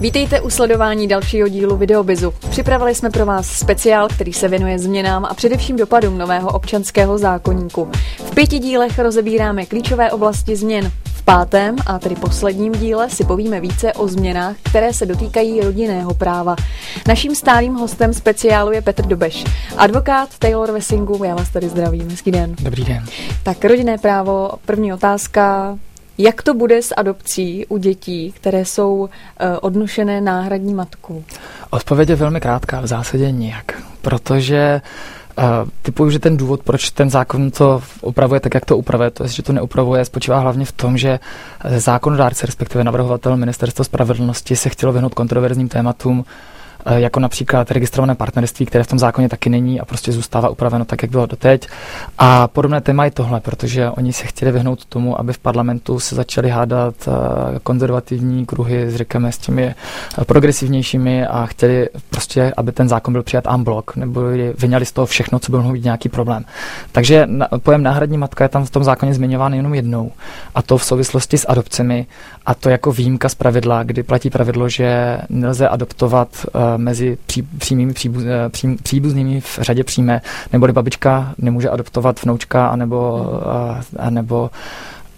Vítejte u sledování dalšího dílu Videobizu. Připravili jsme pro vás speciál, který se věnuje změnám a především dopadům nového občanského zákonníku. V pěti dílech rozebíráme klíčové oblasti změn. V pátém a tedy posledním díle si povíme více o změnách, které se dotýkají rodinného práva. Naším stálým hostem speciálu je Petr Dobeš, advokát Taylor Wessingu. Já vás tady zdravím. Hezký den. Dobrý den. Tak rodinné právo, první otázka. Jak to bude s adopcí u dětí, které jsou uh, odnošené náhradní matkou? Odpověď je velmi krátká, v zásadě nijak, protože uh, typuju, že ten důvod, proč ten zákon to upravuje tak, jak to upravuje, to je, že to neupravuje, spočívá hlavně v tom, že zákonodárce, respektive navrhovatel Ministerstva spravedlnosti se chtělo vyhnout kontroverzním tématům, Eh, jako například registrované partnerství, které v tom zákoně taky není a prostě zůstává upraveno tak, jak bylo doteď. A podobné téma je tohle, protože oni se chtěli vyhnout tomu, aby v parlamentu se začaly hádat eh, konzervativní kruhy, řekněme, s těmi eh, progresivnějšími a chtěli prostě, aby ten zákon byl přijat en bloc, nebo vyňali z toho všechno, co by mohlo být nějaký problém. Takže pojem náhradní matka je tam v tom zákoně zmiňován jenom jednou. A to v souvislosti s adopcemi a to jako výjimka z pravidla, kdy platí pravidlo, že nelze adoptovat mezi pří, přímými příbuz, eh, pří, příbuznými v řadě přímé, neboli babička nemůže adoptovat vnoučka, anebo, a, a nebo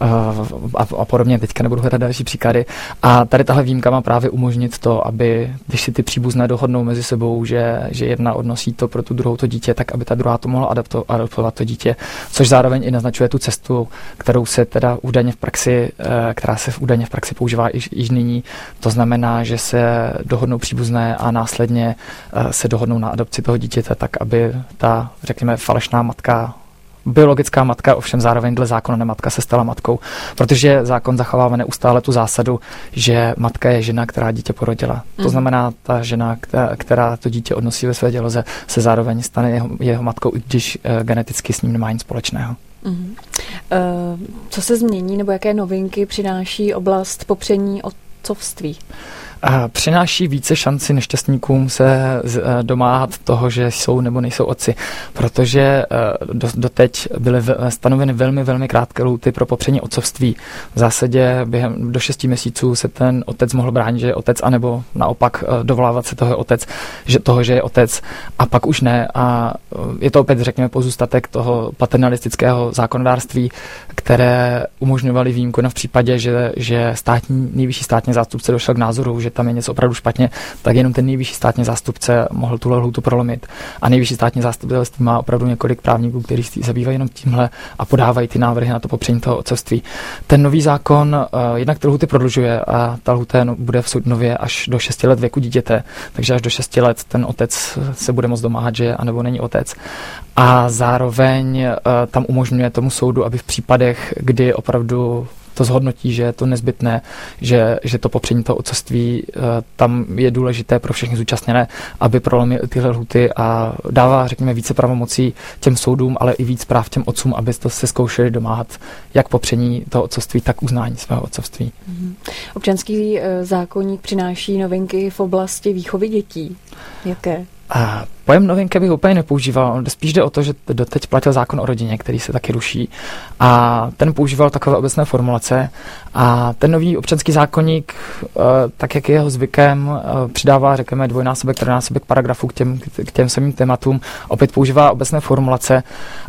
a, a podobně, teďka nebudu hledat další příklady. A tady tahle výjimka má právě umožnit to, aby, když si ty příbuzné dohodnou mezi sebou, že, že jedna odnosí to pro tu druhou to dítě, tak aby ta druhá to mohla adapto, adaptovat to dítě, což zároveň i naznačuje tu cestu, kterou se teda údajně v praxi, eh, která se v údajně v praxi používá již, již nyní. To znamená, že se dohodnou příbuzné a následně eh, se dohodnou na adopci toho dítěte, tak aby ta, řekněme, falešná matka biologická matka, ovšem zároveň dle zákona nematka se stala matkou, protože zákon zachovává neustále tu zásadu, že matka je žena, která dítě porodila. Mm. To mhm. znamená, ta žena, která to dítě odnosí ve své děloze, se zároveň stane jeho, jeho matkou, i když uh, geneticky s ním nemá nic společného. Mm. Uh, co se změní nebo jaké novinky přináší oblast popření otcovství? Přináší více šanci nešťastníkům se eh, domáhat toho, že jsou nebo nejsou otci, protože eh, do, doteď byly stanoveny velmi, velmi krátké lhuty pro popření otcovství. V zásadě během do šesti měsíců se ten otec mohl bránit, že je otec, anebo naopak eh, dovolávat se toho otec, že toho, že je otec, a pak už ne. A je to opět, řekněme, pozůstatek toho paternalistického zákonodárství, které umožňovaly výjimku na v případě, že, že státní, nejvyšší státní zástupce došel k názoru, že že tam je něco opravdu špatně, tak jenom ten nejvyšší státní zástupce mohl tuhle lhutu prolomit. A nejvyšší státní zástupce má opravdu několik právníků, kteří se zabývají jenom tímhle a podávají ty návrhy na to popření toho otcovství. Ten nový zákon uh, jednak ty lhuty prodlužuje a ta lhuta bude v nově až do 6 let věku dítěte, takže až do 6 let ten otec se bude moct domáhat, že anebo není otec. A zároveň uh, tam umožňuje tomu soudu, aby v případech, kdy opravdu to zhodnotí, že je to nezbytné, že, že to popření toho otcovství eh, tam je důležité pro všechny zúčastněné, aby prolomili tyhle lhuty a dává, řekněme, více pravomocí těm soudům, ale i víc práv těm otcům, aby to se zkoušeli domáhat jak popření toho otcovství, tak uznání svého otcovství. Mm-hmm. Občanský eh, zákonník přináší novinky v oblasti výchovy dětí. Jaké? A pojem novinky bych úplně nepoužíval. Spíš jde o to, že doteď platil zákon o rodině, který se taky ruší. A ten používal takové obecné formulace. A ten nový občanský zákonník, eh, tak jak je jeho zvykem, eh, přidává, řekněme, dvojnásobek, trojnásobek paragrafů k těm, k těm samým tématům. Opět používá obecné formulace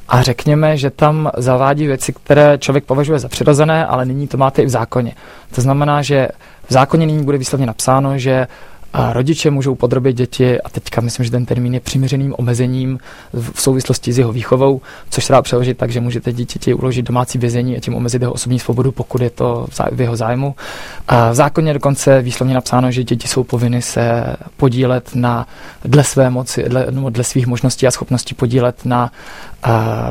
a řekněme, že tam zavádí věci, které člověk považuje za přirozené, ale nyní to máte i v zákoně. To znamená, že v zákoně nyní bude výslovně napsáno, že a rodiče můžou podrobit děti, a teďka myslím, že ten termín je přiměřeným omezením v souvislosti s jeho výchovou, což se dá přeložit tak, že můžete dítěti uložit domácí vězení a tím omezit jeho osobní svobodu, pokud je to v jeho zájmu. A v zákoně dokonce výslovně napsáno, že děti jsou povinny se podílet na, dle své moci, dle, no, dle svých možností a schopností podílet na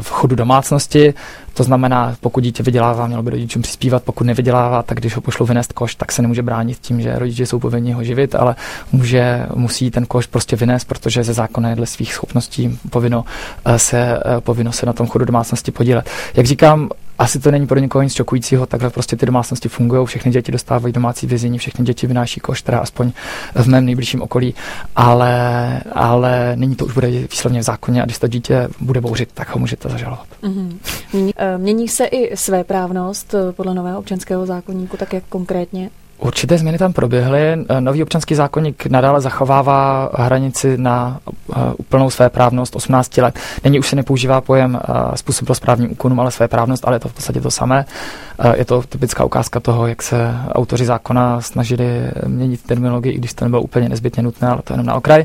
v chodu domácnosti. To znamená, pokud dítě vydělává, mělo by rodičům přispívat, pokud nevydělává, tak když ho pošlou vynést koš, tak se nemůže bránit tím, že rodiče jsou povinni ho živit, ale může, musí ten koš prostě vynést, protože ze zákona dle svých schopností povinno eh, se, eh, povinno se na tom chodu domácnosti podílet. Jak říkám, asi to není pro někoho nic šokujícího, takhle prostě ty domácnosti fungují, všechny děti dostávají domácí vězení, všechny děti vynáší koš, teda aspoň v mém nejbližším okolí, ale, ale nyní to už bude výslovně v zákoně a když to dítě bude bouřit, tak ho můžete zažalovat. Mm-hmm. Mění, se i své právnost eh, podle nového občanského zákonníku, tak jak konkrétně? Určité změny tam proběhly. Nový občanský zákonník nadále zachovává hranici na úplnou své právnost 18 let. Není už se nepoužívá pojem způsob správním úkonům, ale své právnost, ale je to v podstatě to samé. Je to typická ukázka toho, jak se autoři zákona snažili měnit terminologii, i když to nebylo úplně nezbytně nutné, ale to jenom na okraj.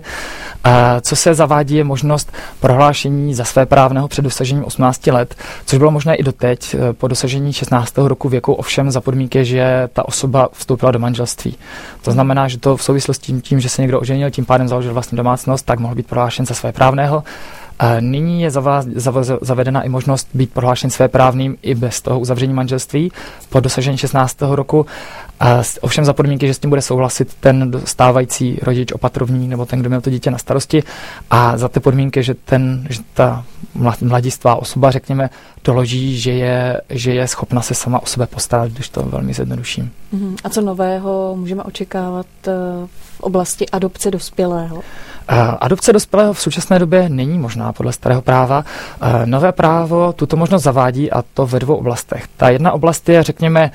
Co se zavádí, je možnost prohlášení za své právného před dosažením 18 let, což bylo možné i doteď po dosažení 16. roku věku, ovšem za podmínky, že ta osoba vstoupila do manželství. To znamená, že to v souvislosti s tím, že se někdo oženil, tím pádem založil vlastní domácnost, tak mohl být prohlášen za své právného. Nyní je zavedena i možnost být prohlášen své právným i bez toho uzavření manželství po dosažení 16. roku. Ovšem za podmínky, že s tím bude souhlasit ten stávající rodič, opatrovní nebo ten, kdo měl to dítě na starosti. A za ty podmínky, že, ten, že ta mladistvá osoba, řekněme, doloží, že je, že je schopna se sama o sebe postarat, když to velmi zjednoduším. Mhm. A co nového můžeme očekávat eh, v oblasti adopce dospělého? Adopce dospělého v současné době není možná podle starého práva. Nové právo tuto možnost zavádí a to ve dvou oblastech. Ta jedna oblast je, řekněme,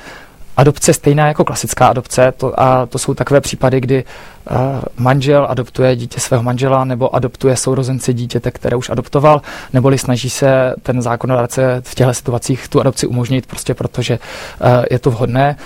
adopce stejná jako klasická adopce to, a to jsou takové případy, kdy uh, manžel adoptuje dítě svého manžela nebo adoptuje sourozenci dítěte, které už adoptoval, neboli snaží se ten zákonodárce v těchto situacích tu adopci umožnit prostě protože uh, je to vhodné.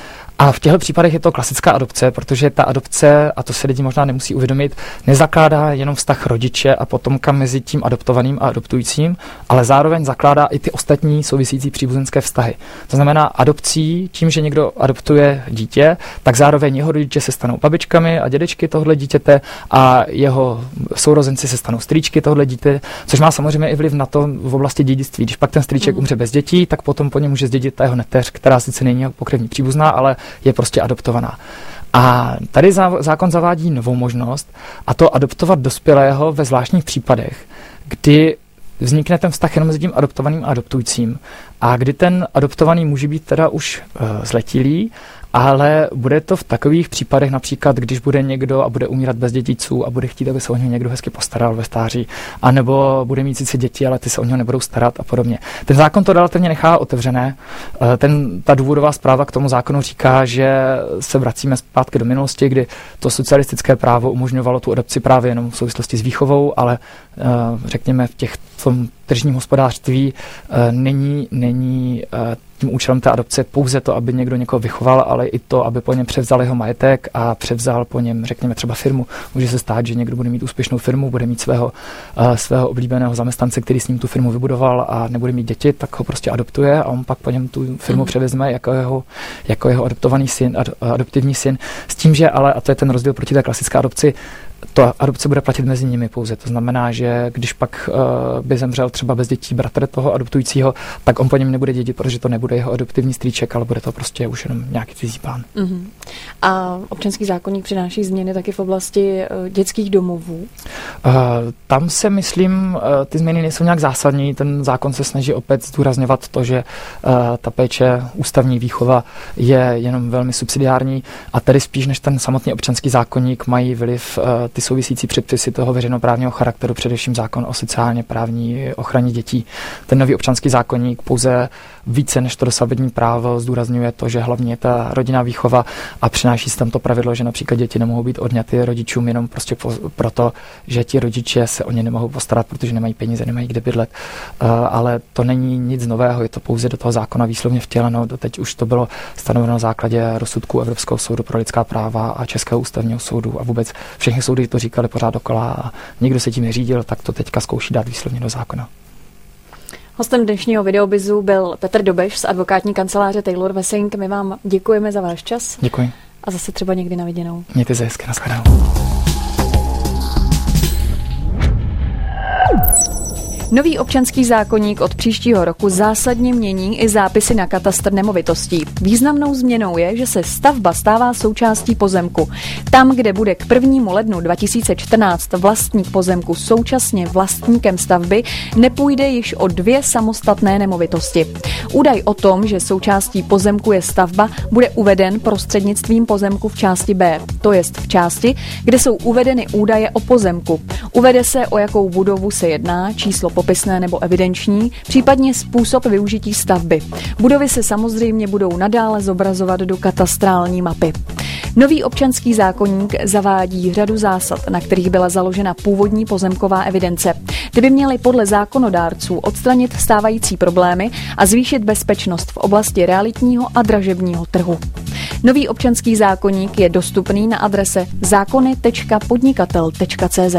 A v těchto případech je to klasická adopce, protože ta adopce, a to se lidi možná nemusí uvědomit, nezakládá jenom vztah rodiče a potomka mezi tím adoptovaným a adoptujícím, ale zároveň zakládá i ty ostatní souvisící příbuzenské vztahy. To znamená adopcí, tím, že někdo adoptuje dítě, tak zároveň jeho rodiče se stanou babičkami a dědečky tohle dítěte a jeho sourozenci se stanou strýčky tohle dítě, což má samozřejmě i vliv na to v oblasti dědictví. Když pak ten strýček mm. umře bez dětí, tak potom po něm může zdědit ta jeho neteř, která sice není pokrevní příbuzná, ale je prostě adoptovaná. A tady zákon zavádí novou možnost, a to adoptovat dospělého ve zvláštních případech, kdy vznikne ten vztah jenom mezi tím adoptovaným a adoptujícím. A kdy ten adoptovaný může být teda už uh, zletilý ale bude to v takových případech například, když bude někdo a bude umírat bez děticů a bude chtít, aby se o něj někdo hezky postaral ve stáří, anebo bude mít sice děti, ale ty se o něho nebudou starat a podobně. Ten zákon to relativně nechá otevřené. Eh, ten, ta důvodová zpráva k tomu zákonu říká, že se vracíme zpátky do minulosti, kdy to socialistické právo umožňovalo tu adopci právě jenom v souvislosti s výchovou, ale eh, řekněme v těch v tom tržním hospodářství eh, není, není tím účelem té adopce pouze to, aby někdo někoho vychoval, ale i to, aby po něm převzal jeho majetek a převzal po něm, řekněme, třeba firmu. Může se stát, že někdo bude mít úspěšnou firmu, bude mít svého, uh, svého oblíbeného zaměstnance, který s ním tu firmu vybudoval a nebude mít děti, tak ho prostě adoptuje a on pak po něm tu firmu mm. převezme jako jeho, jako jeho adoptovaný syn, ad, adoptivní syn. S tím, že ale, a to je ten rozdíl proti té klasické adopci, to adopce bude platit mezi nimi pouze. To znamená, že když pak uh, by zemřel třeba bez dětí bratr toho adoptujícího, tak on po něm nebude dědit, protože to nebude jeho adoptivní strýček, ale bude to prostě už jenom nějaký cizí pán. Uh-huh. A občanský zákonník přináší změny taky v oblasti uh, dětských domovů? Uh, tam se myslím, uh, ty změny nejsou nějak zásadní. Ten zákon se snaží opět zdůrazňovat to, že uh, ta péče, ústavní výchova je jenom velmi subsidiární a tedy spíš než ten samotný občanský zákonník mají vliv uh, ty souvisící předpisy toho veřejnoprávního charakteru, především zákon o sociálně právní ochraně dětí. Ten nový občanský zákonník pouze více než to dosavadní právo zdůrazňuje to, že hlavně je ta rodinná výchova a přináší se tam to pravidlo, že například děti nemohou být odňaty rodičům jenom prostě po, proto, že ti rodiče se o ně nemohou postarat, protože nemají peníze, nemají kde bydlet. Uh, ale to není nic nového, je to pouze do toho zákona výslovně vtěleno. Teď už to bylo stanoveno na základě rozsudků Evropského soudu pro lidská práva a Českého ústavního soudu a vůbec všechny soudy to říkali pořád dokola a nikdo se tím neřídil, tak to teďka zkouší dát výslovně do zákona. Hostem dnešního videobizu byl Petr Dobeš z advokátní kanceláře Taylor Wessing. My vám děkujeme za váš čas. Děkuji. A zase třeba někdy na viděnou. Mějte se hezky, nashledanou. Nový občanský zákonník od příštího roku zásadně mění i zápisy na katastr nemovitostí. Významnou změnou je, že se stavba stává součástí pozemku. Tam, kde bude k 1. lednu 2014 vlastník pozemku současně vlastníkem stavby, nepůjde již o dvě samostatné nemovitosti. Údaj o tom, že součástí pozemku je stavba, bude uveden prostřednictvím pozemku v části B, to jest v části, kde jsou uvedeny údaje o pozemku. Uvede se, o jakou budovu se jedná, číslo popisné nebo evidenční, případně způsob využití stavby. Budovy se samozřejmě budou nadále zobrazovat do katastrální mapy. Nový občanský zákonník zavádí řadu zásad, na kterých byla založena původní pozemková evidence. Ty by měly podle zákonodárců odstranit stávající problémy a zvýšit bezpečnost v oblasti realitního a dražebního trhu. Nový občanský zákonník je dostupný na adrese zákony.podnikatel.cz.